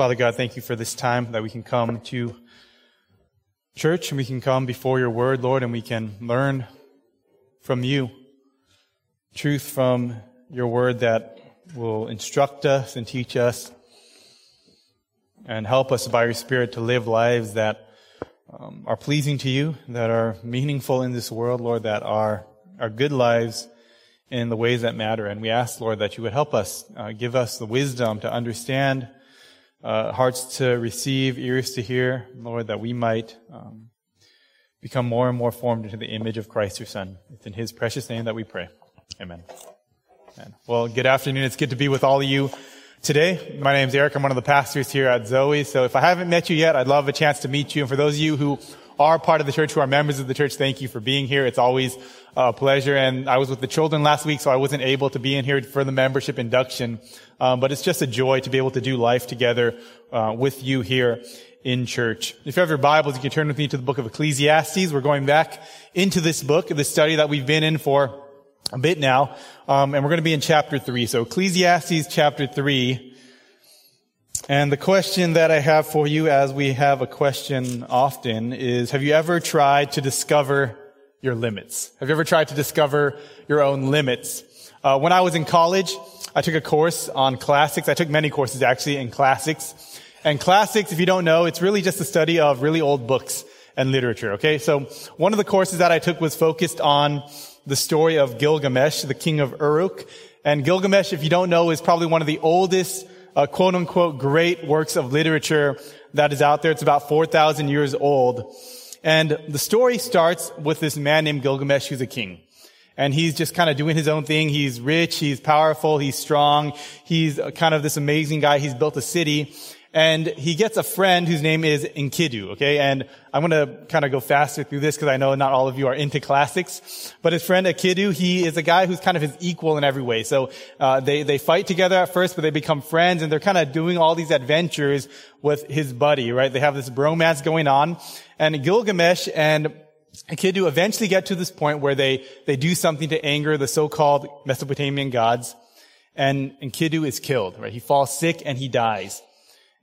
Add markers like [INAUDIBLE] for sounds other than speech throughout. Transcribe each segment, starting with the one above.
Father God, thank you for this time that we can come to church and we can come before your word, Lord, and we can learn from you truth from your word that will instruct us and teach us and help us by your spirit to live lives that um, are pleasing to you, that are meaningful in this world, Lord, that are, are good lives in the ways that matter. And we ask, Lord, that you would help us, uh, give us the wisdom to understand, uh, hearts to receive, ears to hear, Lord, that we might um, become more and more formed into the image of Christ, your Son. It's in His precious name that we pray. Amen. Amen. Well, good afternoon. It's good to be with all of you today. My name is Eric. I'm one of the pastors here at Zoe. So if I haven't met you yet, I'd love a chance to meet you. And for those of you who are part of the church, who are members of the church, thank you for being here. It's always a pleasure. And I was with the children last week, so I wasn't able to be in here for the membership induction. Um, but it's just a joy to be able to do life together uh, with you here in church. If you have your Bibles, you can turn with me to the book of Ecclesiastes. We're going back into this book, the study that we've been in for a bit now. Um, and we're going to be in chapter 3. So Ecclesiastes chapter 3. And the question that I have for you, as we have a question often, is have you ever tried to discover your limits? Have you ever tried to discover your own limits? Uh, when I was in college, I took a course on classics. I took many courses actually in classics. And classics, if you don't know, it's really just the study of really old books and literature. Okay, so one of the courses that I took was focused on the story of Gilgamesh, the king of Uruk. And Gilgamesh, if you don't know, is probably one of the oldest, uh, quote unquote, great works of literature that is out there. It's about 4,000 years old. And the story starts with this man named Gilgamesh who's a king. And he's just kind of doing his own thing. He's rich, he's powerful, he's strong, he's kind of this amazing guy. He's built a city and he gets a friend whose name is Enkidu, okay? And I'm gonna kind of go faster through this because I know not all of you are into classics. But his friend Enkidu, he is a guy who's kind of his equal in every way. So, uh, they, they fight together at first, but they become friends and they're kind of doing all these adventures with his buddy, right? They have this bromance going on. And Gilgamesh and Enkidu eventually get to this point where they, they do something to anger the so-called Mesopotamian gods. And Enkidu is killed, right? He falls sick and he dies.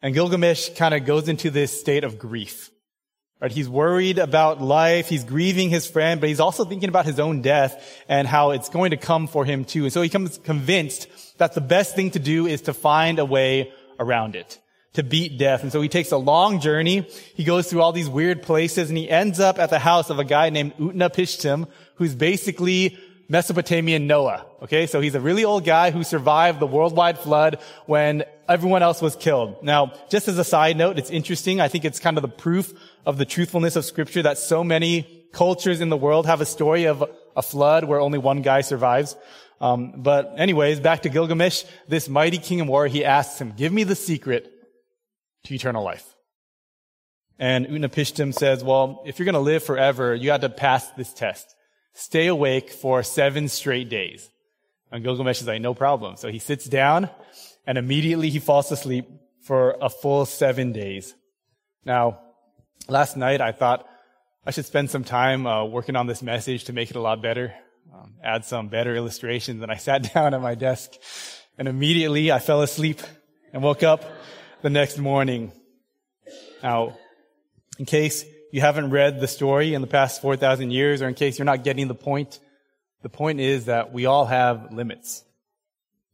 And Gilgamesh kind of goes into this state of grief. Right? He's worried about life. He's grieving his friend, but he's also thinking about his own death and how it's going to come for him too. And so he comes convinced that the best thing to do is to find a way around it, to beat death. And so he takes a long journey. He goes through all these weird places and he ends up at the house of a guy named Utnapishtim, who's basically Mesopotamian Noah. Okay, so he's a really old guy who survived the worldwide flood when everyone else was killed. Now, just as a side note, it's interesting. I think it's kind of the proof of the truthfulness of scripture that so many cultures in the world have a story of a flood where only one guy survives. Um, but anyways, back to Gilgamesh, this mighty king of war, he asks him, give me the secret to eternal life. And Utnapishtim says, well, if you're going to live forever, you have to pass this test stay awake for seven straight days. And Gilgamesh is like, no problem. So he sits down and immediately he falls asleep for a full seven days. Now, last night I thought I should spend some time uh, working on this message to make it a lot better, um, add some better illustrations. And I sat [LAUGHS] down at my desk and immediately I fell asleep and woke up the next morning. Now, in case you haven't read the story in the past 4,000 years, or in case you're not getting the point, the point is that we all have limits.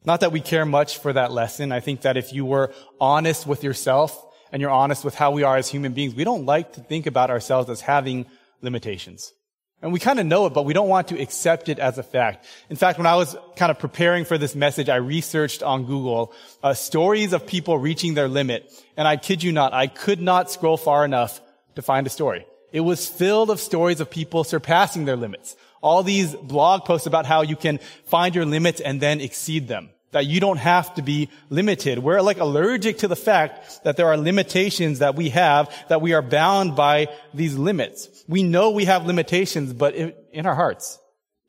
Not that we care much for that lesson. I think that if you were honest with yourself and you're honest with how we are as human beings, we don't like to think about ourselves as having limitations. And we kind of know it, but we don't want to accept it as a fact. In fact, when I was kind of preparing for this message, I researched on Google uh, stories of people reaching their limit. And I kid you not, I could not scroll far enough to find a story. It was filled of stories of people surpassing their limits. All these blog posts about how you can find your limits and then exceed them. That you don't have to be limited. We're like allergic to the fact that there are limitations that we have, that we are bound by these limits. We know we have limitations, but in our hearts,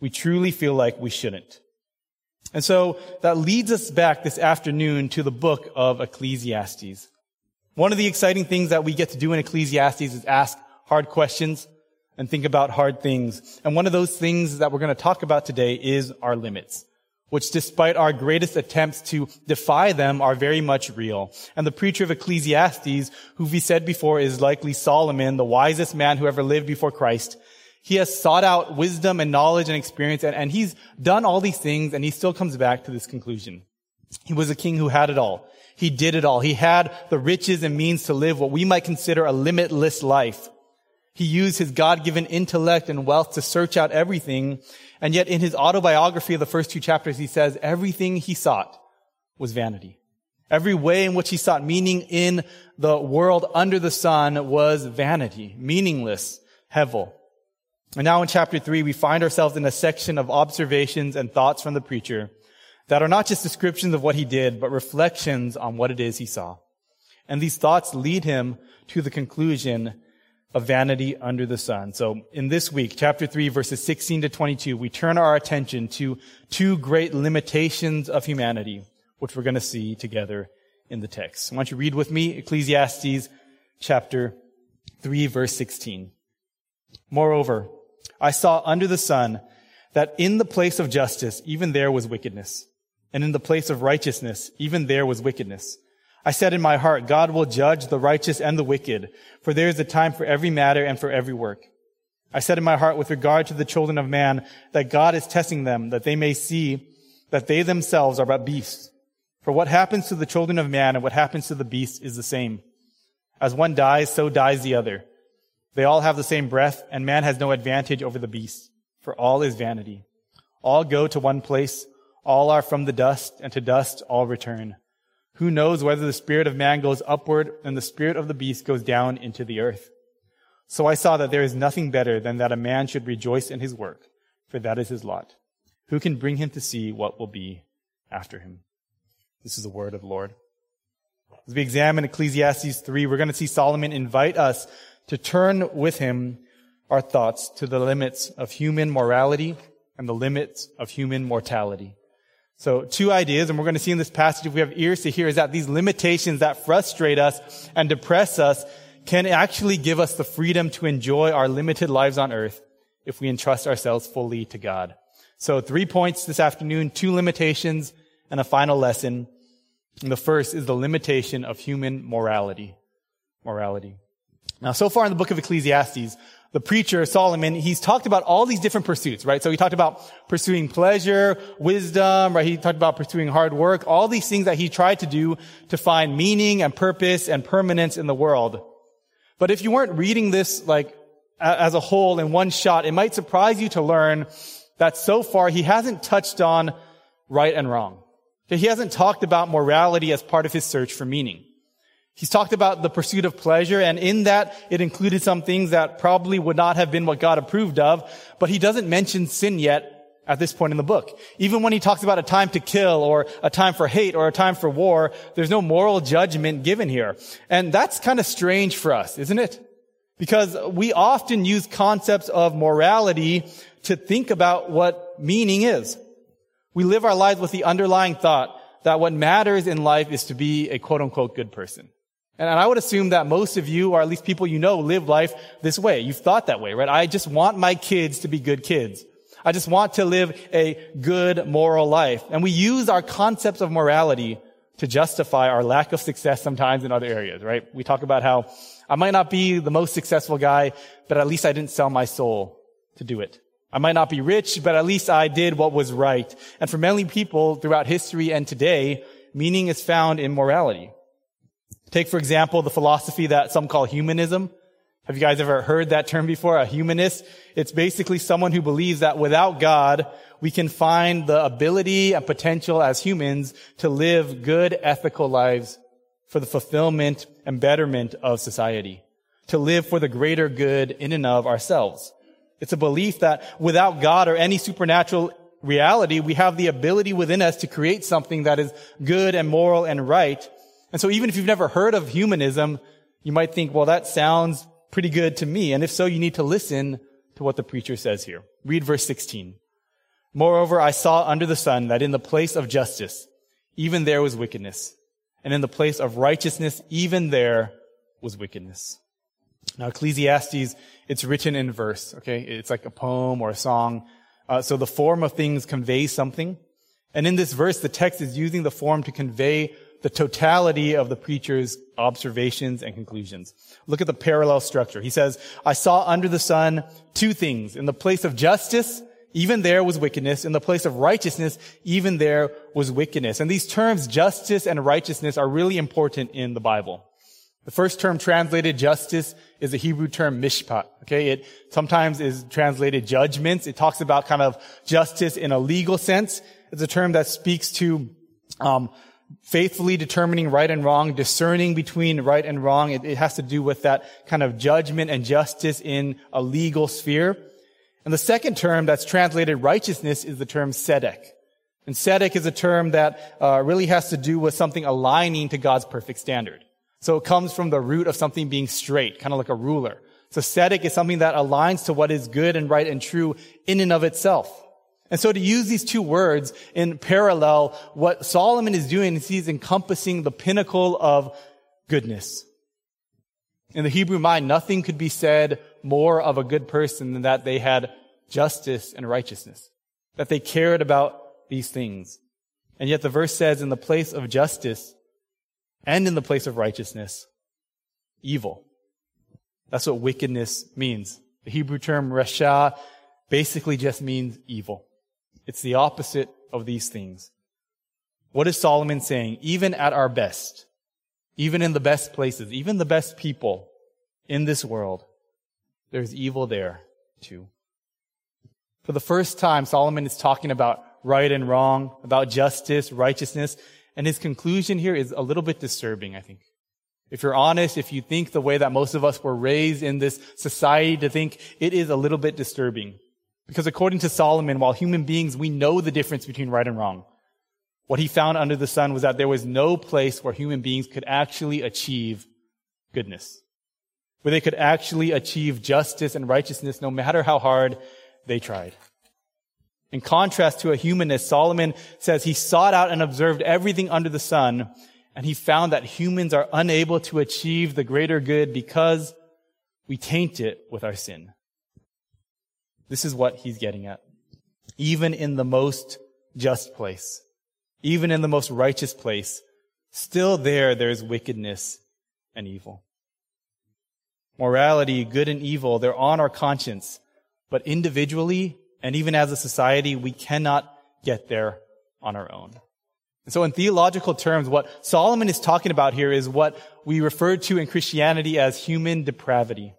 we truly feel like we shouldn't. And so that leads us back this afternoon to the book of Ecclesiastes. One of the exciting things that we get to do in Ecclesiastes is ask hard questions and think about hard things. And one of those things that we're going to talk about today is our limits. which despite our greatest attempts to defy them are very much real. And the preacher of Ecclesiastes, who we said before is likely Solomon, the wisest man who ever lived before Christ, he has sought out wisdom and knowledge and experience, and, and he's done all these things, and he still comes back to this conclusion. He was a king who had it all. He did it all. He had the riches and means to live what we might consider a limitless life. He used his God-given intellect and wealth to search out everything. And yet in his autobiography of the first two chapters, he says everything he sought was vanity. Every way in which he sought meaning in the world under the sun was vanity, meaningless, hevel. And now in chapter three, we find ourselves in a section of observations and thoughts from the preacher that are not just descriptions of what he did, but reflections on what it is he saw. And these thoughts lead him to the conclusion of vanity under the sun. So in this week, chapter 3, verses 16 to 22, we turn our attention to two great limitations of humanity, which we're going to see together in the text. I want you read with me Ecclesiastes chapter 3, verse 16. Moreover, I saw under the sun that in the place of justice, even there was wickedness and in the place of righteousness, even there was wickedness. I said in my heart, God will judge the righteous and the wicked, for there is a time for every matter and for every work. I said in my heart with regard to the children of man that God is testing them, that they may see that they themselves are but beasts. For what happens to the children of man and what happens to the beasts is the same. As one dies, so dies the other. They all have the same breath, and man has no advantage over the beast, for all is vanity. All go to one place, all are from the dust, and to dust all return. Who knows whether the spirit of man goes upward and the spirit of the beast goes down into the earth? So I saw that there is nothing better than that a man should rejoice in his work, for that is his lot. Who can bring him to see what will be after him? This is the word of the Lord. As we examine Ecclesiastes 3, we're going to see Solomon invite us to turn with him our thoughts to the limits of human morality and the limits of human mortality. So two ideas, and we're going to see in this passage, if we have ears to hear, is that these limitations that frustrate us and depress us can actually give us the freedom to enjoy our limited lives on earth if we entrust ourselves fully to God. So three points this afternoon, two limitations, and a final lesson. And the first is the limitation of human morality. Morality. Now, so far in the book of Ecclesiastes, the preacher, Solomon, he's talked about all these different pursuits, right? So he talked about pursuing pleasure, wisdom, right? He talked about pursuing hard work, all these things that he tried to do to find meaning and purpose and permanence in the world. But if you weren't reading this like as a whole in one shot, it might surprise you to learn that so far he hasn't touched on right and wrong. He hasn't talked about morality as part of his search for meaning. He's talked about the pursuit of pleasure, and in that, it included some things that probably would not have been what God approved of, but he doesn't mention sin yet at this point in the book. Even when he talks about a time to kill, or a time for hate, or a time for war, there's no moral judgment given here. And that's kind of strange for us, isn't it? Because we often use concepts of morality to think about what meaning is. We live our lives with the underlying thought that what matters in life is to be a quote unquote good person. And I would assume that most of you, or at least people you know, live life this way. You've thought that way, right? I just want my kids to be good kids. I just want to live a good moral life. And we use our concepts of morality to justify our lack of success sometimes in other areas, right? We talk about how I might not be the most successful guy, but at least I didn't sell my soul to do it. I might not be rich, but at least I did what was right. And for many people throughout history and today, meaning is found in morality. Take, for example, the philosophy that some call humanism. Have you guys ever heard that term before? A humanist? It's basically someone who believes that without God, we can find the ability and potential as humans to live good, ethical lives for the fulfillment and betterment of society. To live for the greater good in and of ourselves. It's a belief that without God or any supernatural reality, we have the ability within us to create something that is good and moral and right and so even if you've never heard of humanism, you might think, well, that sounds pretty good to me. And if so, you need to listen to what the preacher says here. Read verse 16. Moreover, I saw under the sun that in the place of justice, even there was wickedness. And in the place of righteousness, even there was wickedness. Now, Ecclesiastes, it's written in verse, okay? It's like a poem or a song. Uh, so the form of things conveys something. And in this verse, the text is using the form to convey the totality of the preacher's observations and conclusions. Look at the parallel structure. He says, I saw under the sun two things. In the place of justice, even there was wickedness. In the place of righteousness, even there was wickedness. And these terms, justice and righteousness, are really important in the Bible. The first term translated justice is a Hebrew term mishpat. Okay, it sometimes is translated judgments. It talks about kind of justice in a legal sense. It's a term that speaks to um, faithfully determining right and wrong, discerning between right and wrong. It, it has to do with that kind of judgment and justice in a legal sphere. And the second term that's translated righteousness is the term tzedek. And tzedek is a term that uh, really has to do with something aligning to God's perfect standard. So it comes from the root of something being straight, kind of like a ruler. So tzedek is something that aligns to what is good and right and true in and of itself. And so to use these two words in parallel, what Solomon is doing is he's encompassing the pinnacle of goodness. In the Hebrew mind, nothing could be said more of a good person than that they had justice and righteousness, that they cared about these things. And yet the verse says in the place of justice and in the place of righteousness, evil. That's what wickedness means. The Hebrew term rasha basically just means evil. It's the opposite of these things. What is Solomon saying? Even at our best, even in the best places, even the best people in this world, there's evil there too. For the first time, Solomon is talking about right and wrong, about justice, righteousness, and his conclusion here is a little bit disturbing, I think. If you're honest, if you think the way that most of us were raised in this society to think, it is a little bit disturbing. Because according to Solomon, while human beings, we know the difference between right and wrong. What he found under the sun was that there was no place where human beings could actually achieve goodness. Where they could actually achieve justice and righteousness no matter how hard they tried. In contrast to a humanist, Solomon says he sought out and observed everything under the sun, and he found that humans are unable to achieve the greater good because we taint it with our sin. This is what he's getting at. Even in the most just place, even in the most righteous place, still there, there's wickedness and evil. Morality, good and evil, they're on our conscience. But individually, and even as a society, we cannot get there on our own. And so in theological terms, what Solomon is talking about here is what we refer to in Christianity as human depravity.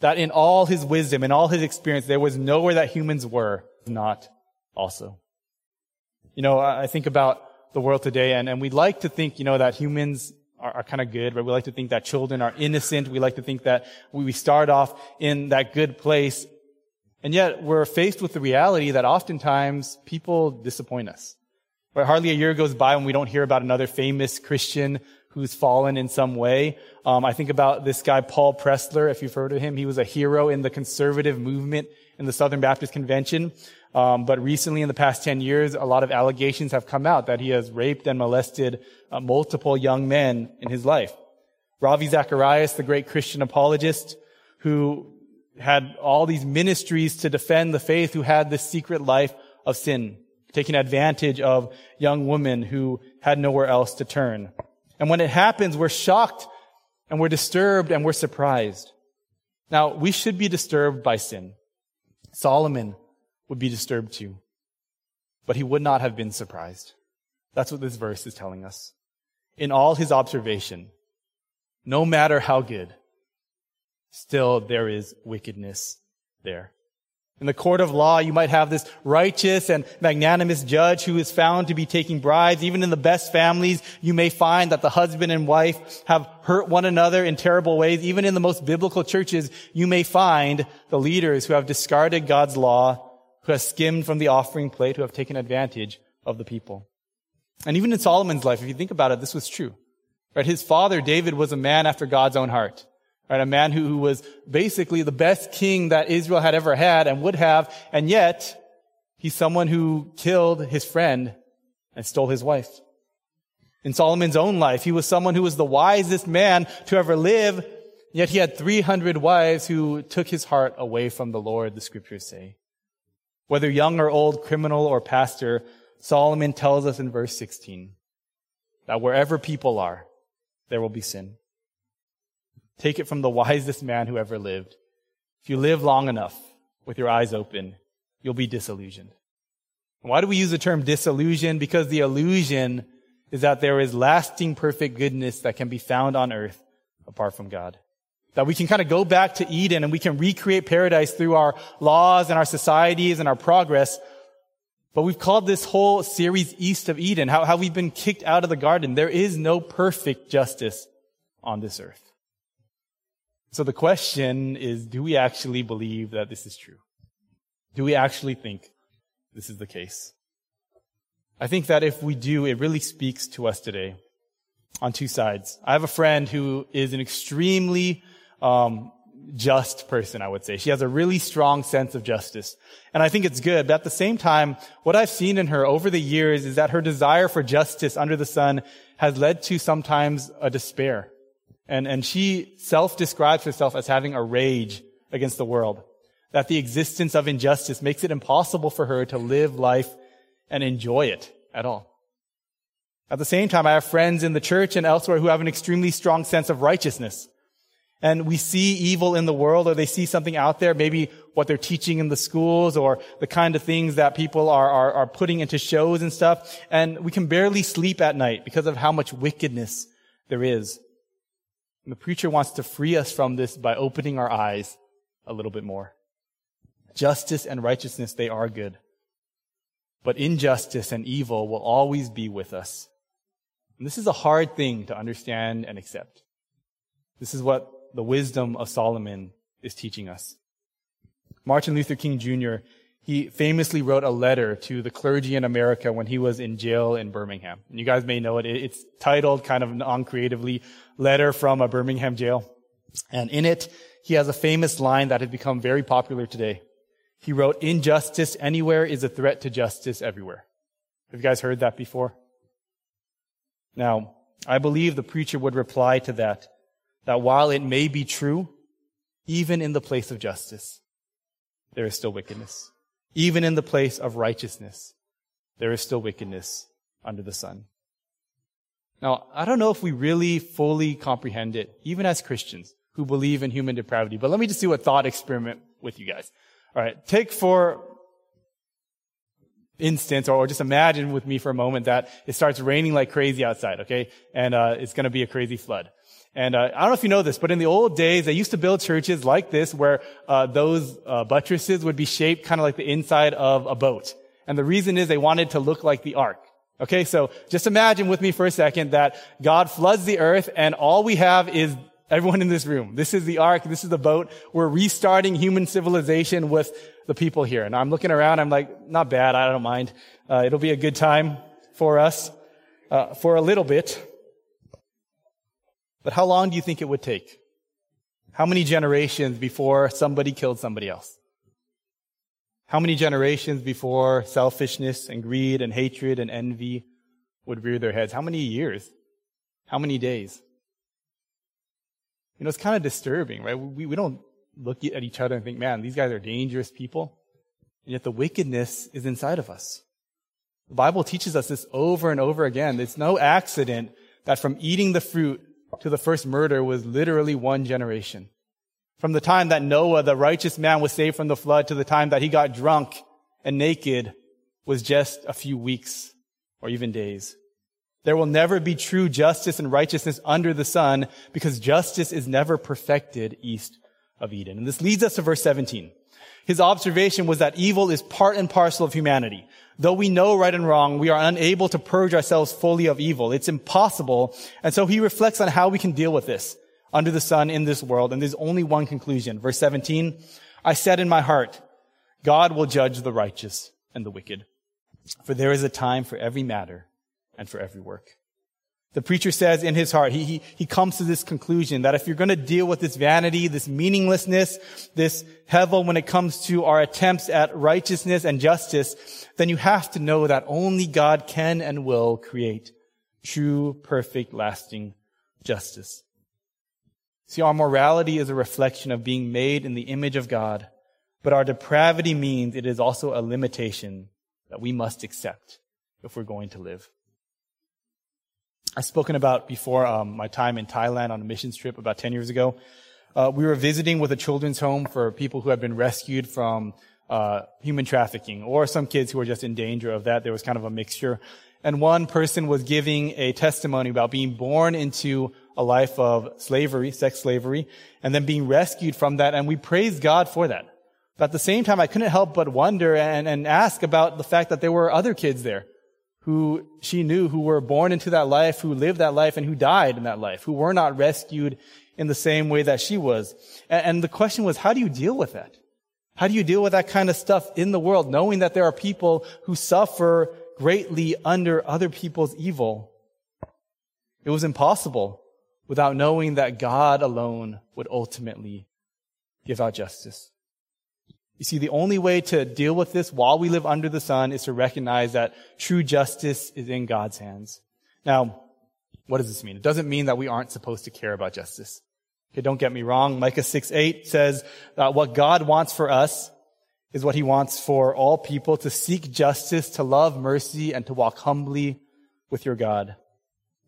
That in all his wisdom, and all his experience, there was nowhere that humans were not also. You know, I think about the world today and, and we like to think, you know, that humans are, are kind of good, but we like to think that children are innocent. We like to think that we, we start off in that good place. And yet we're faced with the reality that oftentimes people disappoint us. Right? Hardly a year goes by when we don't hear about another famous Christian who's fallen in some way. Um, I think about this guy, Paul Pressler, if you've heard of him. He was a hero in the conservative movement in the Southern Baptist Convention. Um, but recently, in the past 10 years, a lot of allegations have come out that he has raped and molested uh, multiple young men in his life. Ravi Zacharias, the great Christian apologist, who had all these ministries to defend the faith, who had this secret life of sin, taking advantage of young women who had nowhere else to turn. And when it happens, we're shocked and we're disturbed and we're surprised. Now, we should be disturbed by sin. Solomon would be disturbed too. But he would not have been surprised. That's what this verse is telling us. In all his observation, no matter how good, still there is wickedness there. In the court of law, you might have this righteous and magnanimous judge who is found to be taking bribes. Even in the best families, you may find that the husband and wife have hurt one another in terrible ways. Even in the most biblical churches, you may find the leaders who have discarded God's law, who have skimmed from the offering plate, who have taken advantage of the people. And even in Solomon's life, if you think about it, this was true. Right? His father, David, was a man after God's own heart. Right? A man who, who was basically the best king that Israel had ever had and would have, and yet he's someone who killed his friend and stole his wife. In Solomon's own life, he was someone who was the wisest man to ever live, yet he had 300 wives who took his heart away from the Lord, the scriptures say. Whether young or old, criminal or pastor, Solomon tells us in verse 16 that wherever people are, there will be sin. Take it from the wisest man who ever lived. If you live long enough with your eyes open, you'll be disillusioned. Why do we use the term disillusion? Because the illusion is that there is lasting perfect goodness that can be found on earth apart from God. That we can kind of go back to Eden and we can recreate paradise through our laws and our societies and our progress. But we've called this whole series East of Eden, how, how we've been kicked out of the garden. There is no perfect justice on this earth. So the question is, do we actually believe that this is true? Do we actually think this is the case? I think that if we do, it really speaks to us today on two sides. I have a friend who is an extremely um, just person, I would say. She has a really strong sense of justice. And I think it's good. But at the same time, what I've seen in her over the years is that her desire for justice under the sun has led to sometimes a despair. And, and she self-describes herself as having a rage against the world. That the existence of injustice makes it impossible for her to live life and enjoy it at all. At the same time, I have friends in the church and elsewhere who have an extremely strong sense of righteousness. And we see evil in the world or they see something out there, maybe what they're teaching in the schools or the kind of things that people are, are, are putting into shows and stuff. And we can barely sleep at night because of how much wickedness there is. And the preacher wants to free us from this by opening our eyes a little bit more. Justice and righteousness, they are good. But injustice and evil will always be with us. And this is a hard thing to understand and accept. This is what the wisdom of Solomon is teaching us. Martin Luther King Jr., he famously wrote a letter to the clergy in America when he was in jail in Birmingham. And you guys may know it. It's titled kind of non-creatively, Letter from a Birmingham Jail. And in it, he has a famous line that has become very popular today. He wrote, injustice anywhere is a threat to justice everywhere. Have you guys heard that before? Now, I believe the preacher would reply to that, that while it may be true, even in the place of justice, there is still wickedness. Even in the place of righteousness, there is still wickedness under the sun. Now, I don't know if we really fully comprehend it, even as Christians who believe in human depravity, but let me just do a thought experiment with you guys. All right, take for instance, or just imagine with me for a moment that it starts raining like crazy outside, okay? And uh, it's going to be a crazy flood. And uh, I don't know if you know this, but in the old days, they used to build churches like this where uh, those uh, buttresses would be shaped kind of like the inside of a boat. And the reason is they wanted to look like the ark. Okay, so just imagine with me for a second that God floods the earth and all we have is everyone in this room. This is the ark. This is the boat. We're restarting human civilization with the people here. And I'm looking around. I'm like, not bad. I don't mind. Uh, it'll be a good time for us uh, for a little bit. But how long do you think it would take? How many generations before somebody killed somebody else? How many generations before selfishness and greed and hatred and envy would rear their heads? How many years? How many days? You know, it's kind of disturbing, right? We, we don't look at each other and think, man, these guys are dangerous people. And yet the wickedness is inside of us. The Bible teaches us this over and over again. It's no accident that from eating the fruit to the first murder was literally one generation. From the time that Noah, the righteous man, was saved from the flood to the time that he got drunk and naked was just a few weeks or even days. There will never be true justice and righteousness under the sun because justice is never perfected east of Eden. And this leads us to verse 17. His observation was that evil is part and parcel of humanity. Though we know right and wrong, we are unable to purge ourselves fully of evil. It's impossible. And so he reflects on how we can deal with this under the sun in this world. And there's only one conclusion. Verse 17, I said in my heart, God will judge the righteous and the wicked. For there is a time for every matter and for every work. The preacher says in his heart, he, he, he comes to this conclusion that if you're going to deal with this vanity, this meaninglessness, this hevel when it comes to our attempts at righteousness and justice, then you have to know that only God can and will create true, perfect, lasting justice. See, our morality is a reflection of being made in the image of God, but our depravity means it is also a limitation that we must accept if we're going to live. I've spoken about before um, my time in Thailand on a missions trip about 10 years ago. Uh, we were visiting with a children's home for people who had been rescued from uh, human trafficking or some kids who were just in danger of that. There was kind of a mixture. And one person was giving a testimony about being born into a life of slavery, sex slavery, and then being rescued from that. And we praised God for that. But at the same time, I couldn't help but wonder and, and ask about the fact that there were other kids there who she knew who were born into that life, who lived that life, and who died in that life, who were not rescued in the same way that she was. And, the question was, how do you deal with that? How do you deal with that kind of stuff in the world, knowing that there are people who suffer greatly under other people's evil? It was impossible without knowing that God alone would ultimately give out justice. You see, the only way to deal with this while we live under the sun is to recognize that true justice is in God's hands. Now, what does this mean? It doesn't mean that we aren't supposed to care about justice. Okay, don't get me wrong. Micah 6 8 says that what God wants for us is what he wants for all people to seek justice, to love mercy, and to walk humbly with your God.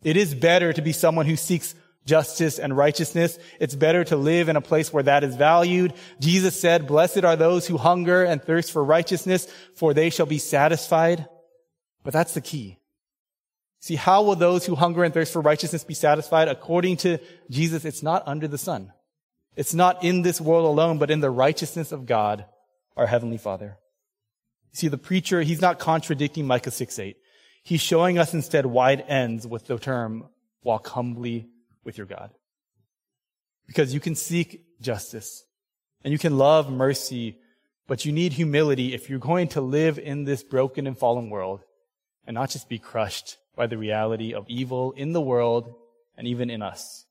It is better to be someone who seeks justice and righteousness. It's better to live in a place where that is valued. Jesus said, blessed are those who hunger and thirst for righteousness, for they shall be satisfied. But that's the key. See, how will those who hunger and thirst for righteousness be satisfied? According to Jesus, it's not under the sun. It's not in this world alone, but in the righteousness of God, our Heavenly Father. See, the preacher, he's not contradicting Micah 6 8. He's showing us instead wide ends with the term, walk humbly with your God. Because you can seek justice and you can love mercy, but you need humility if you're going to live in this broken and fallen world and not just be crushed by the reality of evil in the world and even in us.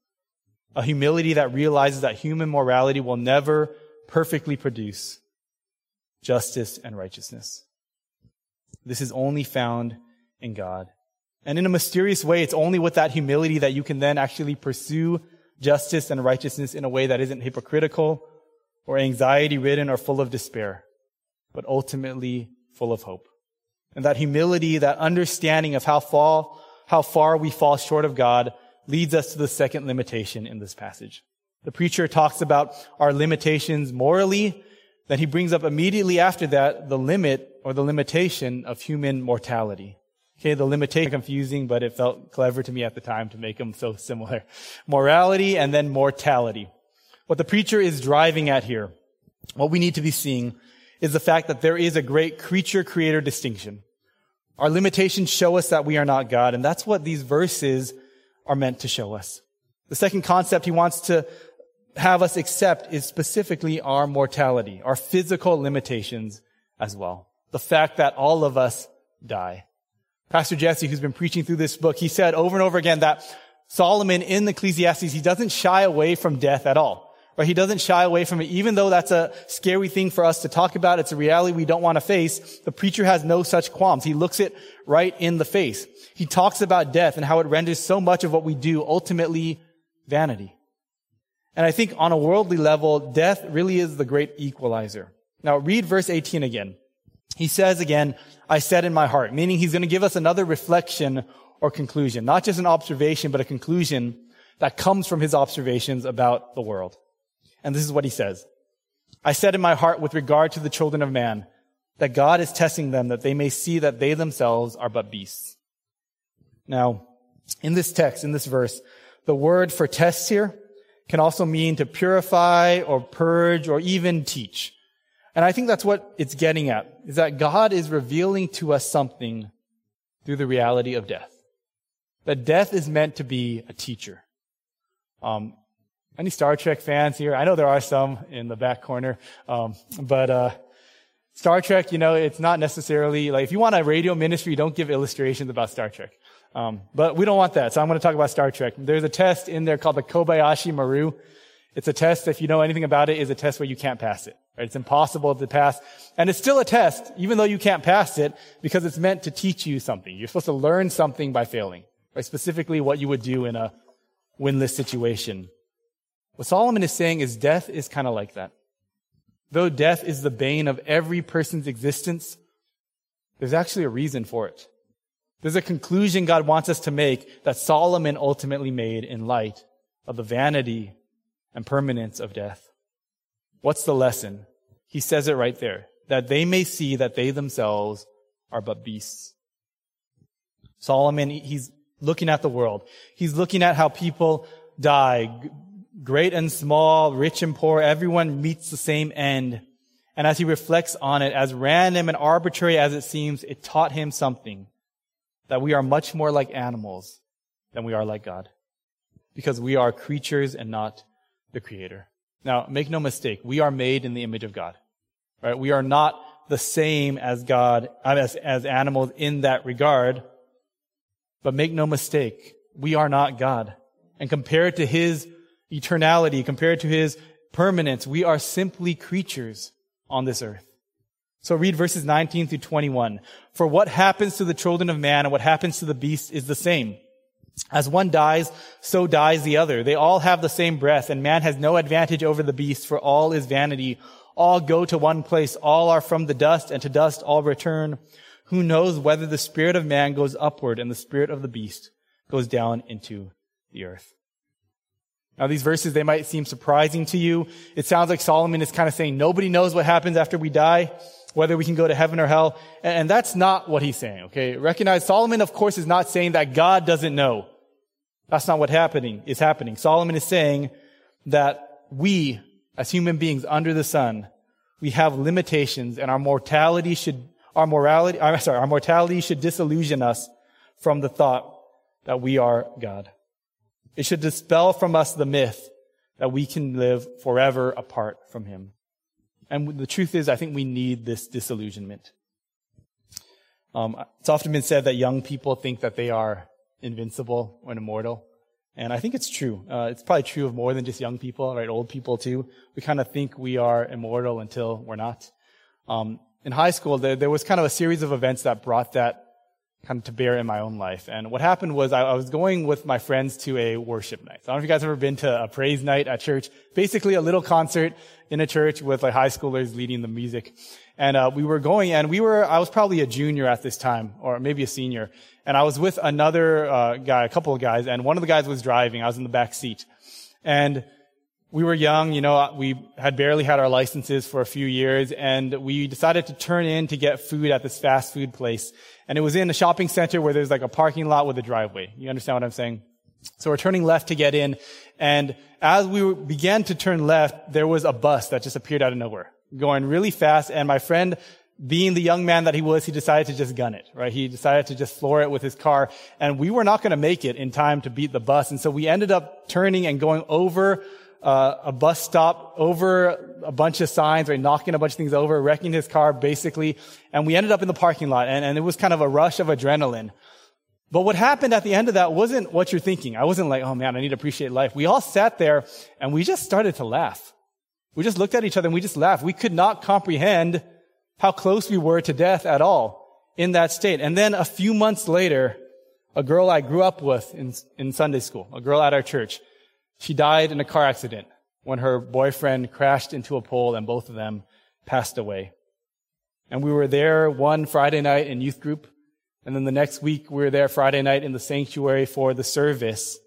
A humility that realizes that human morality will never perfectly produce justice and righteousness. This is only found in God. And in a mysterious way, it's only with that humility that you can then actually pursue justice and righteousness in a way that isn't hypocritical or anxiety ridden or full of despair, but ultimately full of hope. And that humility, that understanding of how far, how far we fall short of God leads us to the second limitation in this passage. The preacher talks about our limitations morally, then he brings up immediately after that the limit or the limitation of human mortality. Okay, the limitation confusing, but it felt clever to me at the time to make them so similar. Morality and then mortality. What the preacher is driving at here, what we need to be seeing is the fact that there is a great creature creator distinction. Our limitations show us that we are not God, and that's what these verses are meant to show us. The second concept he wants to have us accept is specifically our mortality, our physical limitations as well. The fact that all of us die. Pastor Jesse, who's been preaching through this book, he said over and over again that Solomon in Ecclesiastes, he doesn't shy away from death at all. Right? He doesn't shy away from it. Even though that's a scary thing for us to talk about, it's a reality we don't want to face. The preacher has no such qualms. He looks it right in the face. He talks about death and how it renders so much of what we do ultimately vanity. And I think on a worldly level, death really is the great equalizer. Now read verse 18 again. He says again, I said in my heart, meaning he's going to give us another reflection or conclusion, not just an observation, but a conclusion that comes from his observations about the world. And this is what he says. I said in my heart with regard to the children of man that God is testing them that they may see that they themselves are but beasts. Now, in this text, in this verse, the word for test here can also mean to purify or purge or even teach. And I think that's what it's getting at, is that God is revealing to us something through the reality of death. That death is meant to be a teacher. Um, any Star Trek fans here? I know there are some in the back corner, um, but uh, Star Trek, you know, it's not necessarily like if you want a radio ministry, don't give illustrations about Star Trek. Um, but we don't want that, so I'm going to talk about Star Trek. There's a test in there called the Kobayashi Maru. It's a test, if you know anything about it, is a test where you can't pass it. Right? It's impossible to pass. And it's still a test, even though you can't pass it, because it's meant to teach you something. You're supposed to learn something by failing. Right? Specifically what you would do in a winless situation. What Solomon is saying is death is kind of like that. Though death is the bane of every person's existence, there's actually a reason for it. There's a conclusion God wants us to make that Solomon ultimately made in light of the vanity and permanence of death. What's the lesson? He says it right there, that they may see that they themselves are but beasts. Solomon, he's looking at the world. He's looking at how people die, great and small, rich and poor, everyone meets the same end. And as he reflects on it, as random and arbitrary as it seems, it taught him something that we are much more like animals than we are like God. Because we are creatures and not the creator. Now, make no mistake, we are made in the image of God. Right? We are not the same as God, as, as animals in that regard. But make no mistake, we are not God. And compared to His eternality, compared to His permanence, we are simply creatures on this earth. So read verses 19 through 21. For what happens to the children of man and what happens to the beast is the same. As one dies, so dies the other. They all have the same breath, and man has no advantage over the beast, for all is vanity. All go to one place. All are from the dust, and to dust all return. Who knows whether the spirit of man goes upward and the spirit of the beast goes down into the earth? Now, these verses, they might seem surprising to you. It sounds like Solomon is kind of saying nobody knows what happens after we die whether we can go to heaven or hell. And that's not what he's saying, okay? Recognize Solomon, of course, is not saying that God doesn't know. That's not what happening is happening. Solomon is saying that we, as human beings under the sun, we have limitations and our mortality should, our morality, I'm sorry, our mortality should disillusion us from the thought that we are God. It should dispel from us the myth that we can live forever apart from Him. And the truth is, I think we need this disillusionment. Um, it's often been said that young people think that they are invincible or immortal. And I think it's true. Uh, it's probably true of more than just young people, right? Old people too. We kind of think we are immortal until we're not. Um, in high school, there, there, was kind of a series of events that brought that kind of to bear in my own life. And what happened was I, I, was going with my friends to a worship night. So I don't know if you guys have ever been to a praise night at church. Basically a little concert in a church with like high schoolers leading the music. And uh, we were going and we were, I was probably a junior at this time or maybe a senior. And I was with another uh, guy, a couple of guys, and one of the guys was driving. I was in the back seat. And we were young, you know, we had barely had our licenses for a few years and we decided to turn in to get food at this fast food place. And it was in a shopping center where there's like a parking lot with a driveway. You understand what I'm saying? So we're turning left to get in. And as we began to turn left, there was a bus that just appeared out of nowhere, going really fast. And my friend, being the young man that he was, he decided to just gun it, right? He decided to just floor it with his car. And we were not going to make it in time to beat the bus. And so we ended up turning and going over uh, a bus stop over a bunch of signs, right, knocking a bunch of things over, wrecking his car, basically. And we ended up in the parking lot, and, and it was kind of a rush of adrenaline. But what happened at the end of that wasn't what you're thinking. I wasn't like, oh man, I need to appreciate life. We all sat there and we just started to laugh. We just looked at each other and we just laughed. We could not comprehend how close we were to death at all in that state. And then a few months later, a girl I grew up with in, in Sunday school, a girl at our church, she died in a car accident when her boyfriend crashed into a pole and both of them passed away. And we were there one Friday night in youth group. And then the next week we were there Friday night in the sanctuary for the service.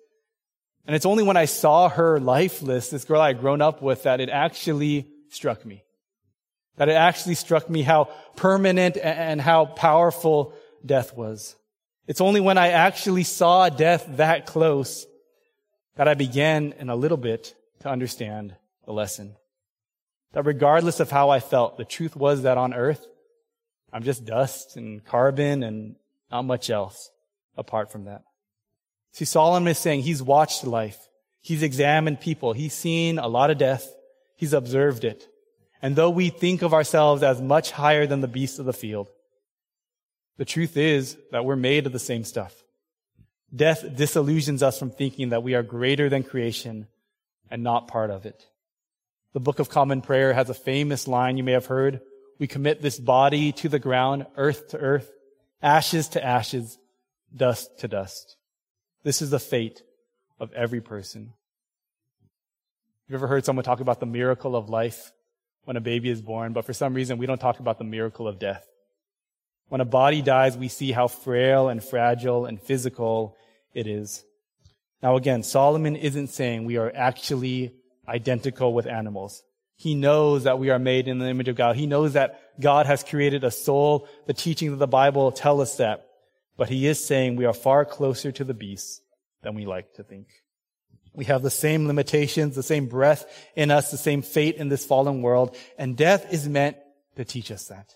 And it's only when I saw her lifeless, this girl I had grown up with, that it actually struck me. That it actually struck me how permanent and how powerful death was. It's only when I actually saw death that close that I began in a little bit to understand the lesson. That regardless of how I felt, the truth was that on earth, I'm just dust and carbon and not much else apart from that. See, Solomon is saying he's watched life. He's examined people. He's seen a lot of death. He's observed it. And though we think of ourselves as much higher than the beasts of the field, the truth is that we're made of the same stuff. Death disillusions us from thinking that we are greater than creation and not part of it. The Book of Common Prayer has a famous line you may have heard. We commit this body to the ground, earth to earth, ashes to ashes, dust to dust. This is the fate of every person. You ever heard someone talk about the miracle of life when a baby is born, but for some reason we don't talk about the miracle of death? When a body dies, we see how frail and fragile and physical it is. Now again, Solomon isn't saying we are actually identical with animals. He knows that we are made in the image of God. He knows that God has created a soul. The teachings of the Bible tell us that. But he is saying we are far closer to the beasts than we like to think. We have the same limitations, the same breath in us, the same fate in this fallen world, and death is meant to teach us that.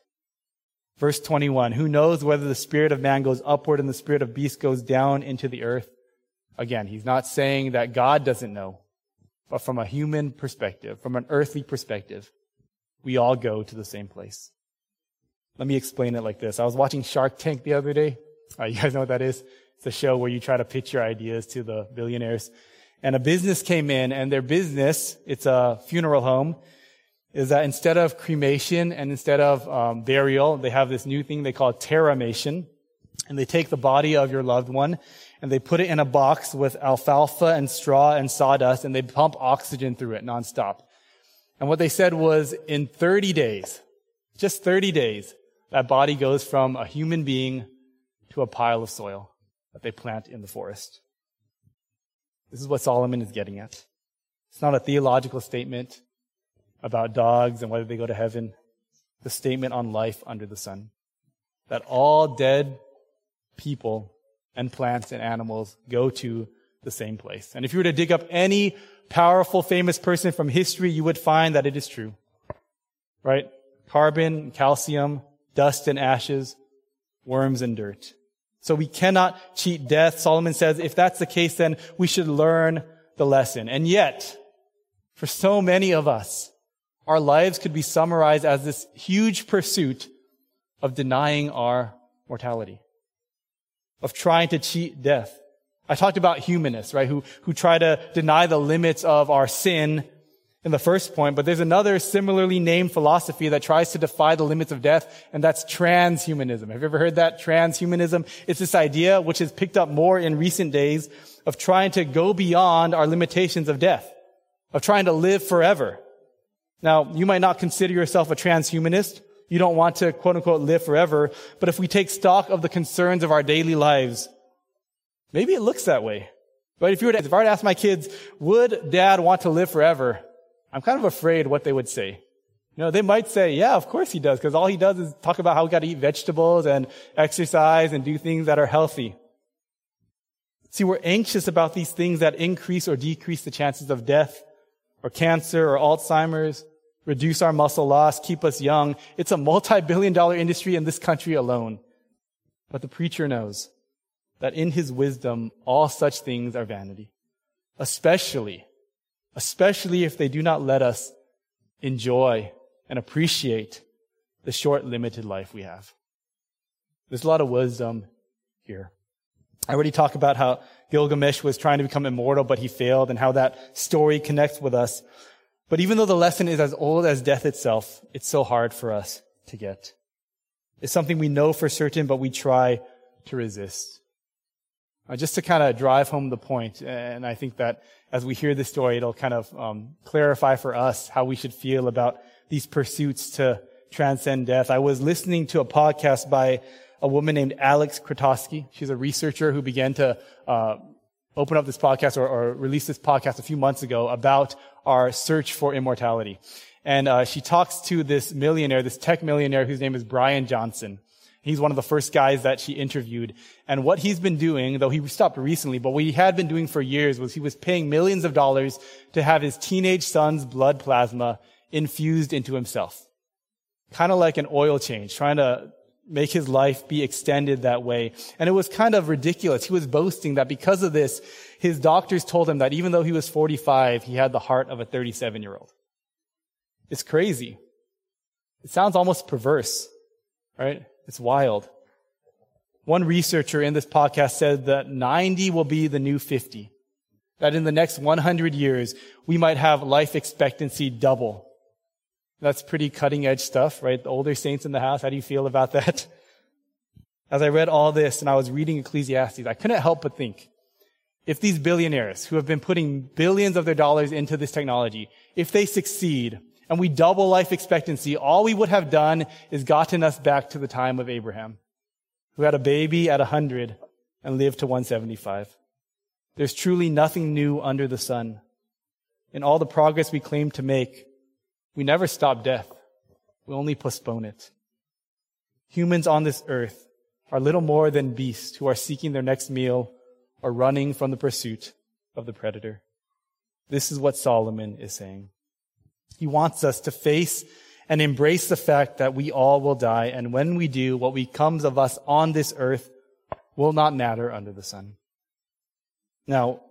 Verse 21, who knows whether the spirit of man goes upward and the spirit of beast goes down into the earth? Again, he's not saying that God doesn't know, but from a human perspective, from an earthly perspective, we all go to the same place. Let me explain it like this. I was watching Shark Tank the other day. Uh, [LAUGHS] you guys know what that is? It's a show where you try to pitch your ideas to the billionaires. And a business came in and their business, it's a funeral home, is that instead of cremation and instead of um, burial, they have this new thing they call terramation. And they take the body of your loved one and they put it in a box with alfalfa and straw and sawdust and they pump oxygen through it nonstop. And what they said was in 30 days, just 30 days, that body goes from a human being to a pile of soil that they plant in the forest. This is what Solomon is getting at. It's not a theological statement about dogs and whether they go to heaven. The statement on life under the sun. That all dead people and plants and animals go to the same place. And if you were to dig up any powerful, famous person from history, you would find that it is true. Right? Carbon, calcium, dust and ashes, worms and dirt. So we cannot cheat death. Solomon says if that's the case, then we should learn the lesson. And yet, for so many of us, our lives could be summarized as this huge pursuit of denying our mortality, of trying to cheat death. I talked about humanists, right, who, who try to deny the limits of our sin in the first point, but there's another similarly named philosophy that tries to defy the limits of death, and that's transhumanism. Have you ever heard that? Transhumanism? It's this idea, which has picked up more in recent days, of trying to go beyond our limitations of death, of trying to live forever. Now, you might not consider yourself a transhumanist. You don't want to quote unquote live forever, but if we take stock of the concerns of our daily lives, maybe it looks that way. But if you were to, if I were to ask my kids, would dad want to live forever? I'm kind of afraid what they would say. You know, they might say, yeah, of course he does, because all he does is talk about how we got to eat vegetables and exercise and do things that are healthy. See, we're anxious about these things that increase or decrease the chances of death or cancer or Alzheimer's, reduce our muscle loss, keep us young. It's a multi-billion dollar industry in this country alone. But the preacher knows that in his wisdom, all such things are vanity, especially especially if they do not let us enjoy and appreciate the short, limited life we have. There's a lot of wisdom here. I already talked about how Gilgamesh was trying to become immortal, but he failed and how that story connects with us. But even though the lesson is as old as death itself, it's so hard for us to get. It's something we know for certain, but we try to resist. Uh, just to kind of drive home the point, and I think that as we hear this story, it'll kind of um, clarify for us how we should feel about these pursuits to transcend death. I was listening to a podcast by a woman named Alex Krotoski. She's a researcher who began to uh, open up this podcast or, or, release this podcast a few months ago about our search for immortality. And uh, she talks to this millionaire, this tech millionaire whose name is Bryan Johnson. He's one of the first guys that she interviewed. And what he's been doing, though he stopped recently, but what he had been doing for years was he was paying millions of dollars to have his teenage son's blood plasma infused into himself. Kind of like an oil change, trying to make his life be extended that way. And it was kind of ridiculous. He was boasting that because of this, his doctors told him that even though he was 45, he had the heart of a 37 year old. It's crazy. It sounds almost perverse, right? It's wild. One researcher in this podcast said that 90 will be the new 50. That in the next 100 years, we might have life expectancy double. That's pretty cutting edge stuff, right? The older saints in the house, how do you feel about that? [LAUGHS] As I read all this and I was reading Ecclesiastes, I couldn't help but think, if these billionaires who have been putting billions of their dollars into this technology, if they succeed and we double life expectancy, all we would have done is gotten us back to the time of Abraham, who had a baby at 100 and lived to 175. There's truly nothing new under the sun. In all the progress we claim to make, we never stop death. We only postpone it. Humans on this earth are little more than beasts who are seeking their next meal or running from the pursuit of the predator. This is what Solomon is saying. He wants us to face and embrace the fact that we all will die, and when we do, what becomes of us on this earth will not matter under the sun. Now,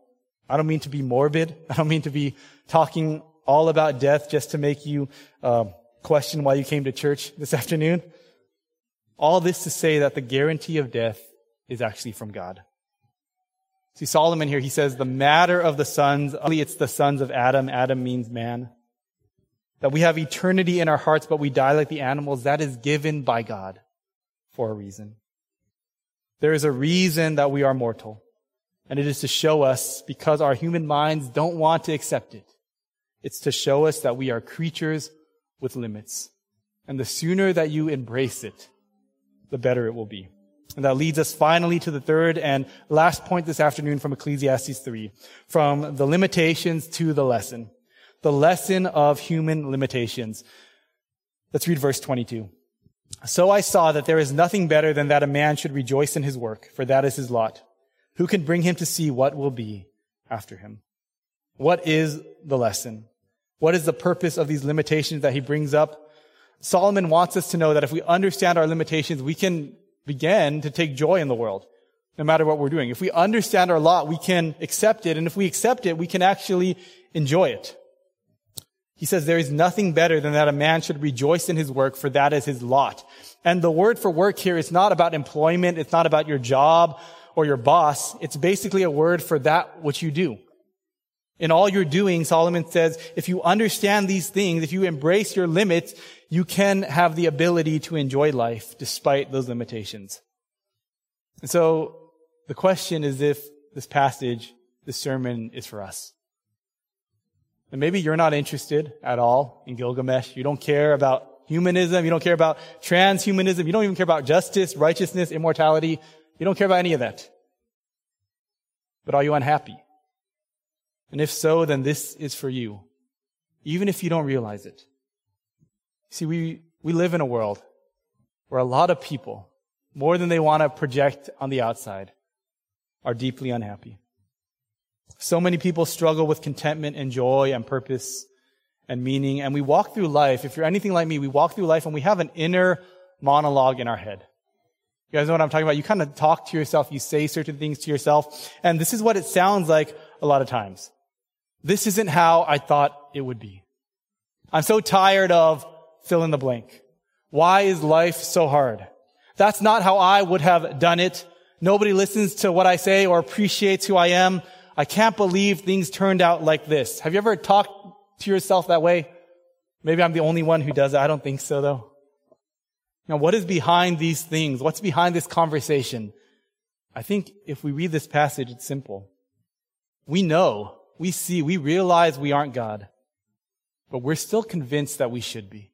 I don't mean to be morbid. [LAUGHS] I don't mean to be talking all about death just to make you uh, question why you came to church this [LAUGHS] afternoon. All this to say that the guarantee of death is actually from God. See, Solomon here, he says the matter of the sons, only it's the sons of Adam. Adam means man. That we have eternity in our hearts, but we die like the animals. That is given by God for a reason. There is a reason that we are mortal. And it is to show us, because our human minds don't want to accept it, it's to show us that we are creatures with limits. And the sooner that you embrace it, the better it will be. And that leads us finally to the third and last point this afternoon from Ecclesiastes 3. From the limitations to the lesson. The lesson of human limitations. Let's read verse 22. So I saw that there is nothing better than that a man should rejoice in his work, for that is his lot. Who can bring him to see what will be after him? What is the lesson? What is the purpose of these limitations that he brings up? Solomon wants us to know that if we understand our limitations, we can begin to take joy in the world, no matter what we're doing. If we understand our lot, we can accept it. And if we accept it, we can actually enjoy it. He says there is nothing better than that a man should rejoice in his work, for that is his lot. And the word for work here is not about employment. It's not about your job or your boss. It's basically a word for that which you do. In all you're doing, Solomon says, if you understand these things, if you embrace your limits, you can have the ability to enjoy life despite those limitations. And so the question is if this passage, this sermon is for us. And maybe you're not interested at all in Gilgamesh. You don't care about humanism. You don't care about transhumanism. You don't even care about justice, righteousness, immortality. You don't care about any of that. But are you unhappy? And if so, then this is for you, even if you don't realize it. See, we, we live in a world where a lot of people, more than they want to project on the outside, are deeply unhappy. So many people struggle with contentment and joy and purpose and meaning. And we walk through life. If you're anything like me, we walk through life and we have an inner monologue in our head. You guys know what I'm talking about? You kind of talk to yourself. You say certain things to yourself. And this is what it sounds like a lot of times. This isn't how I thought it would be. I'm so tired of fill in the blank. Why is life so hard? That's not how I would have done it. Nobody listens to what I say or appreciates who I am. I can't believe things turned out like this. Have you ever talked to yourself that way? Maybe I'm the only one who does it. I don't think so though. Now, what is behind these things? What's behind this conversation? I think if we read this passage, it's simple. We know, we see, we realize we aren't God, but we're still convinced that we should be.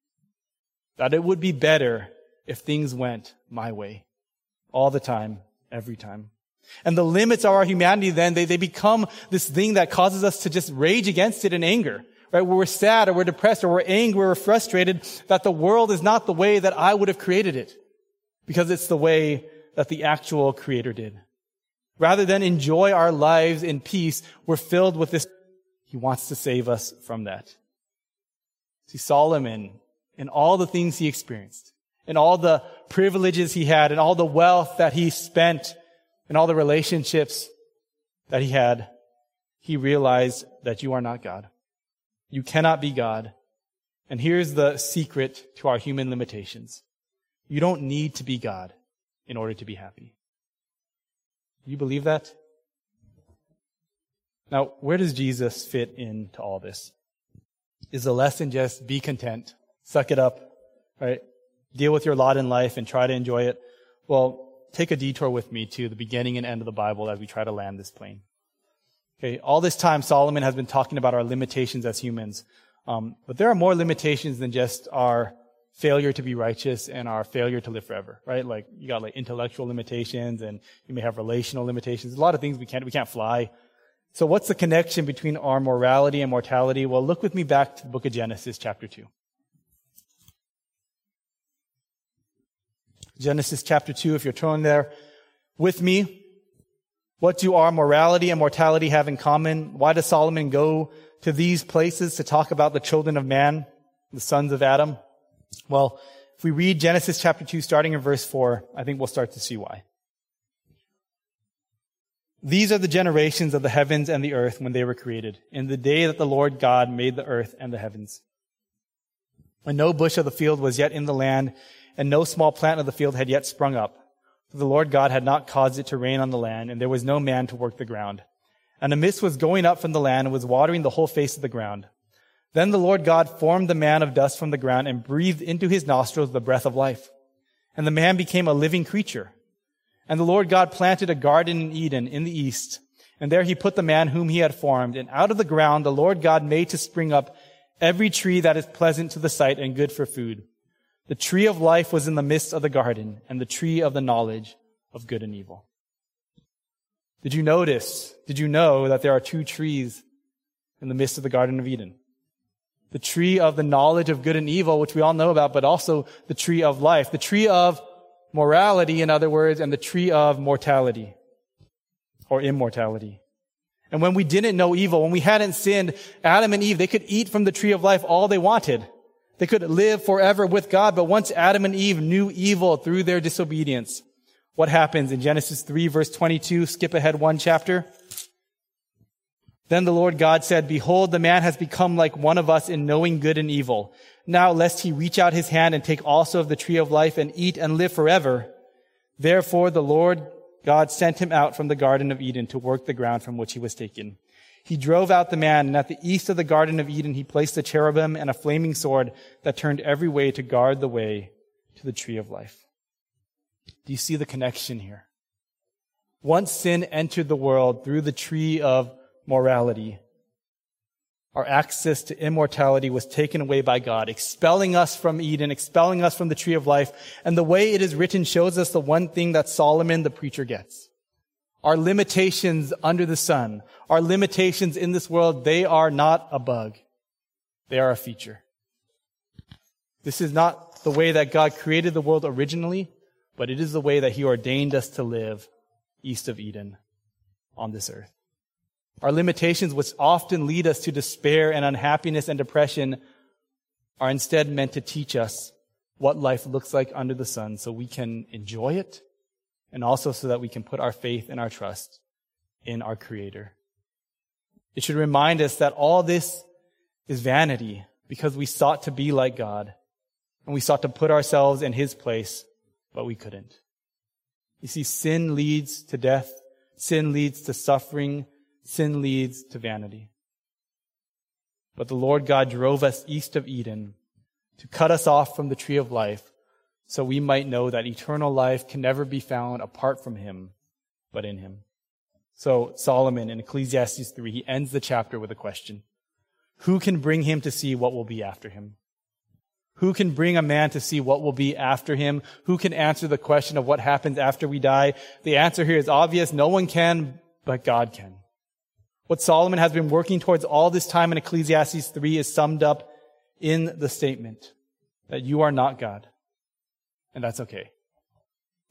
That it would be better if things went my way. All the time, every time. And the limits of our humanity then, they, they become this thing that causes us to just rage against it in anger right? Where we're sad or we're depressed or we're angry or we're frustrated that the world is not the way that I would have created it because it's the way that the actual creator did. Rather than enjoy our lives in peace, we're filled with this. He wants to save us from that. See, Solomon, and all the things he experienced, and all the privileges he had, and all the wealth that he spent, and all the relationships that he had, he realized that you are not God. You cannot be God. And here's the secret to our human limitations. You don't need to be God in order to be happy. You believe that? Now, where does Jesus fit into all this? Is the lesson just be content, suck it up, right? Deal with your lot in life and try to enjoy it? Well, take a detour with me to the beginning and end of the Bible as we try to land this plane. Okay, all this time Solomon has been talking about our limitations as humans. Um, but there are more limitations than just our failure to be righteous and our failure to live forever, right? Like you got like intellectual limitations and you may have relational limitations. a lot of things we can't, we can't fly. So what's the connection between our morality and mortality? Well, look with me back to the book of Genesis chapter 2. Genesis chapter 2, if you're turning there with me. What do our morality and mortality have in common? Why does Solomon go to these places to talk about the children of man, the sons of Adam? Well, if we read Genesis chapter 2 starting in verse 4, I think we'll start to see why. These are the generations of the heavens and the earth when they were created, in the day that the Lord God made the earth and the heavens. When no bush of the field was yet in the land, and no small plant of the field had yet sprung up, for the Lord God had not caused it to rain on the land, and there was no man to work the ground. And a mist was going up from the land and was watering the whole face of the ground. Then the Lord God formed the man of dust from the ground and breathed into his nostrils the breath of life. And the man became a living creature. And the Lord God planted a garden in Eden in the east. And there he put the man whom he had formed. And out of the ground the Lord God made to spring up every tree that is pleasant to the sight and good for food. The tree of life was in the midst of the garden and the tree of the knowledge of good and evil. Did you notice, did you know that there are two trees in the midst of the Garden of Eden? the tree of the knowledge of good and evil, which we all know about, but also the tree of life, the tree of morality, in other words, and the tree of mortality or immortality. And when we didn't know evil, when we hadn't sinned, Adam and Eve, they could eat from the tree of life all they wanted. They could live forever with God, but once Adam and Eve knew evil through their disobedience, what happens in Genesis 3 verse 22? Skip ahead one chapter. Then the Lord God said, Behold, the man has become like one of us in knowing good and evil. Now lest he reach out his hand and take also of the tree of life and eat and live forever. Therefore the Lord God sent him out from the Garden of Eden to work the ground from which he was taken. He drove out the man, and at the east of the Garden of Eden he placed a cherubim and a flaming sword that turned every way to guard the way to the tree of life. Do you see the connection here? Once sin entered the world through the tree of morality. Our access to immortality was taken away by God, expelling us from Eden, expelling us from the tree of life. And the way it is written shows us the one thing that Solomon, the preacher, gets. Our limitations under the sun, our limitations in this world, they are not a bug. They are a feature. This is not the way that God created the world originally, but it is the way that he ordained us to live east of Eden on this earth. Our limitations, which often lead us to despair and unhappiness and depression, are instead meant to teach us what life looks like under the sun so we can enjoy it and also so that we can put our faith and our trust in our Creator. It should remind us that all this is vanity because we sought to be like God and we sought to put ourselves in His place, but we couldn't. You see, sin leads to death. Sin leads to suffering sin leads to vanity. But the Lord God drove us east of Eden to cut us off from the tree of life so we might know that eternal life can never be found apart from him, but in him. So Solomon in Ecclesiastes 3, he ends the chapter with a question. Who can bring him to see what will be after him? Who can bring a man to see what will be after him? Who can answer the question of what happens after we die? The answer here is obvious. No one can, but God can. What Solomon has been working towards all this time in Ecclesiastes 3 is summed up in the statement that you are not God. And that's okay.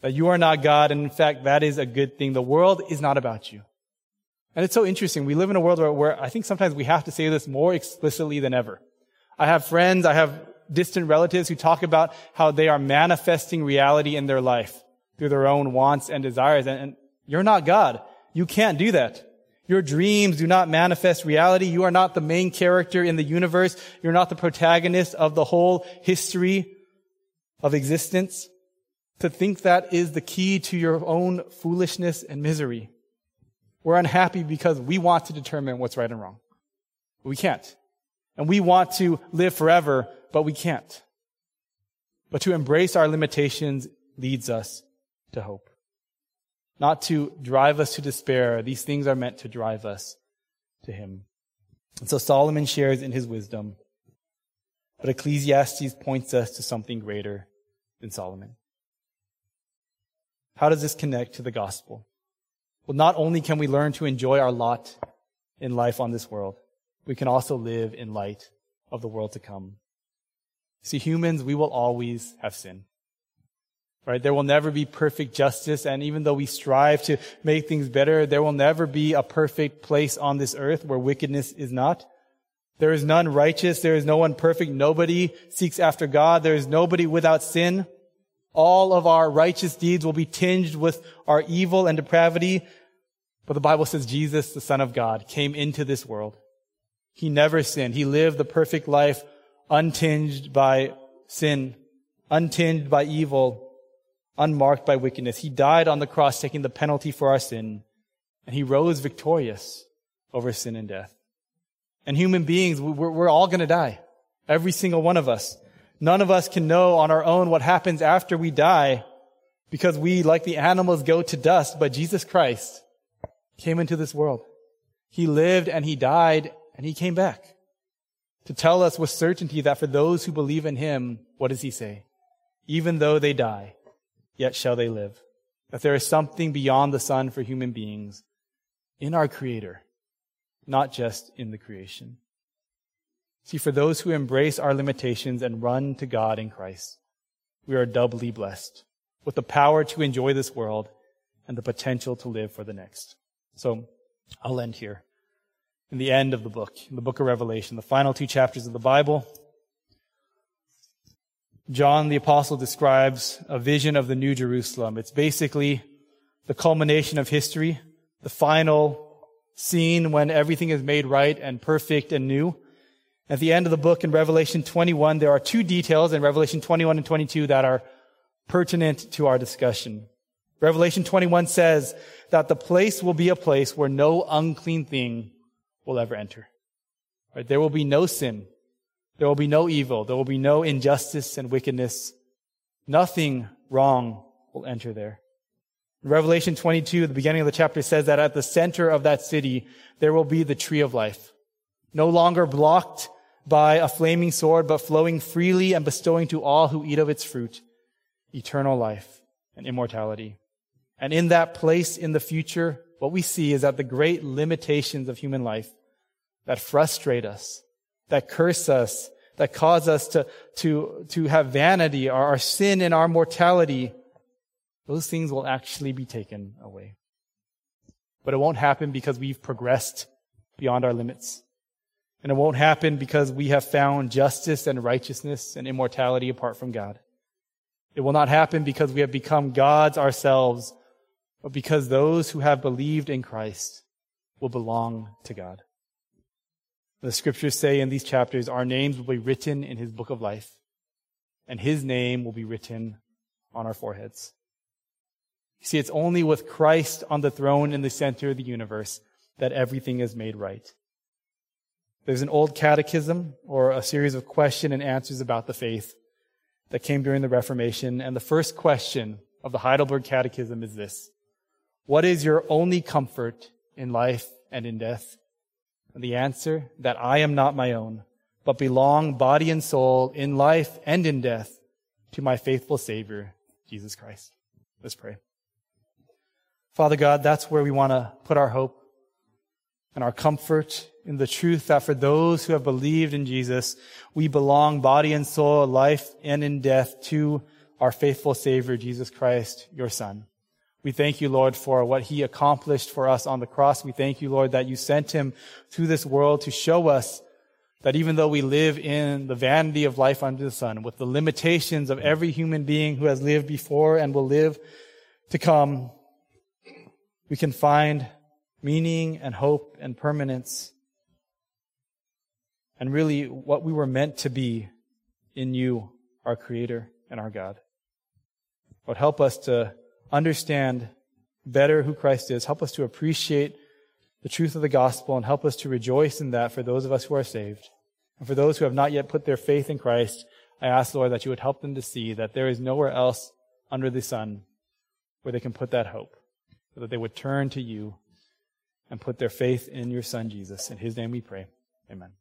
That you are not God, and in fact, that is a good thing. The world is not about you. And it's so interesting. We live in a world where, where I think sometimes we have to say this more explicitly than ever. I have friends, I have distant relatives who talk about how they are manifesting reality in their life through their own wants and desires. And, and you're not God. You can't do that. Your dreams do not manifest reality. You are not the main character in the universe. You're not the protagonist of the whole history of existence. To think that is the key to your own foolishness and misery. We're unhappy because we want to determine what's right and wrong. We can't. And we want to live forever, but we can't. But to embrace our limitations leads us to hope not to drive us to despair. These things are meant to drive us to Him. And so Solomon shares in his wisdom But Ecclesiastes points us to something greater than Solomon. How does this connect to the gospel? Well, not only can we learn to enjoy our lot in life on this world, we can also live in light of the world to come. See, humans, we will always have sin. Right? There will never be perfect justice. And even though we strive to make things better, there will never be a perfect place on this earth where wickedness is not. There is none righteous. There is no one perfect. Nobody seeks after God. There is nobody without sin. All of our righteous deeds will be tinged with our evil and depravity. But the Bible says Jesus, the Son of God, came into this world. He never sinned. He lived the perfect life untinged by sin, untinged by evil, unmarked by wickedness. He died on the cross taking the penalty for our sin, and he rose victorious over sin and death. And human beings, we're, we're all going to die. Every single one of us. None of us can know on our own what happens after we die because we, like the animals, go to dust, but Jesus Christ came into this world. He lived and he died and he came back to tell us with certainty that for those who believe in him, what does he say? Even though they die, yet shall they live. That there is something beyond the sun for human beings in our creator, not just in the creation. See, for those who embrace our limitations and run to God in Christ, we are doubly blessed with the power to enjoy this world and the potential to live for the next. So I'll end here. In the end of the book, in the book of Revelation, the final two chapters of the Bible, John the apostle describes a vision of the new Jerusalem. It's basically the culmination of history, the final scene when everything is made right and perfect and new. At the end of the book in Revelation 21, there are two details in Revelation 21 and 22 that are pertinent to our discussion. Revelation 21 says that the place will be a place where no unclean thing will ever enter. Right? There will be no sin. There will be no evil. There will be no injustice and wickedness. Nothing wrong will enter there. Revelation 22, the beginning of the chapter says that at the center of that city, there will be the tree of life. No longer blocked by a flaming sword, but flowing freely and bestowing to all who eat of its fruit eternal life and immortality. And in that place in the future, what we see is that the great limitations of human life that frustrate us, that curse us, that cause us to, to, to have vanity, our, our sin and our mortality, those things will actually be taken away. But it won't happen because we've progressed beyond our limits. And it won't happen because we have found justice and righteousness and immortality apart from God. It will not happen because we have become gods ourselves, but because those who have believed in Christ will belong to God. The scriptures say in these chapters, our names will be written in his book of life, and his name will be written on our foreheads. See, it's only with Christ on the throne in the center of the universe that everything is made right. There's an old catechism or a series of question and answers about the faith that came during the Reformation. And the first question of the Heidelberg Catechism is this. What is your only comfort in life and in death? And the answer, that I am not my own, but belong body and soul in life and in death to my faithful Savior, Jesus Christ. Let's pray. Father God, that's where we want to put our hope and our comfort in the truth that for those who have believed in Jesus, we belong body and soul, life and in death to our faithful Savior, Jesus Christ, your Son. We thank you, Lord, for what he accomplished for us on the cross. We thank you, Lord, that you sent him through this world to show us that even though we live in the vanity of life under the sun, with the limitations of every human being who has lived before and will live to come, we can find meaning and hope and permanence and really what we were meant to be in you, our Creator and our God. Lord, help us to understand better who Christ is. Help us to appreciate the truth of the gospel and help us to rejoice in that for those of us who are saved. And for those who have not yet put their faith in Christ, I ask, Lord, that you would help them to see that there is nowhere else under the sun where they can put that hope, that they would turn to you and put their faith in your Son, Jesus. In his name we pray. Amen.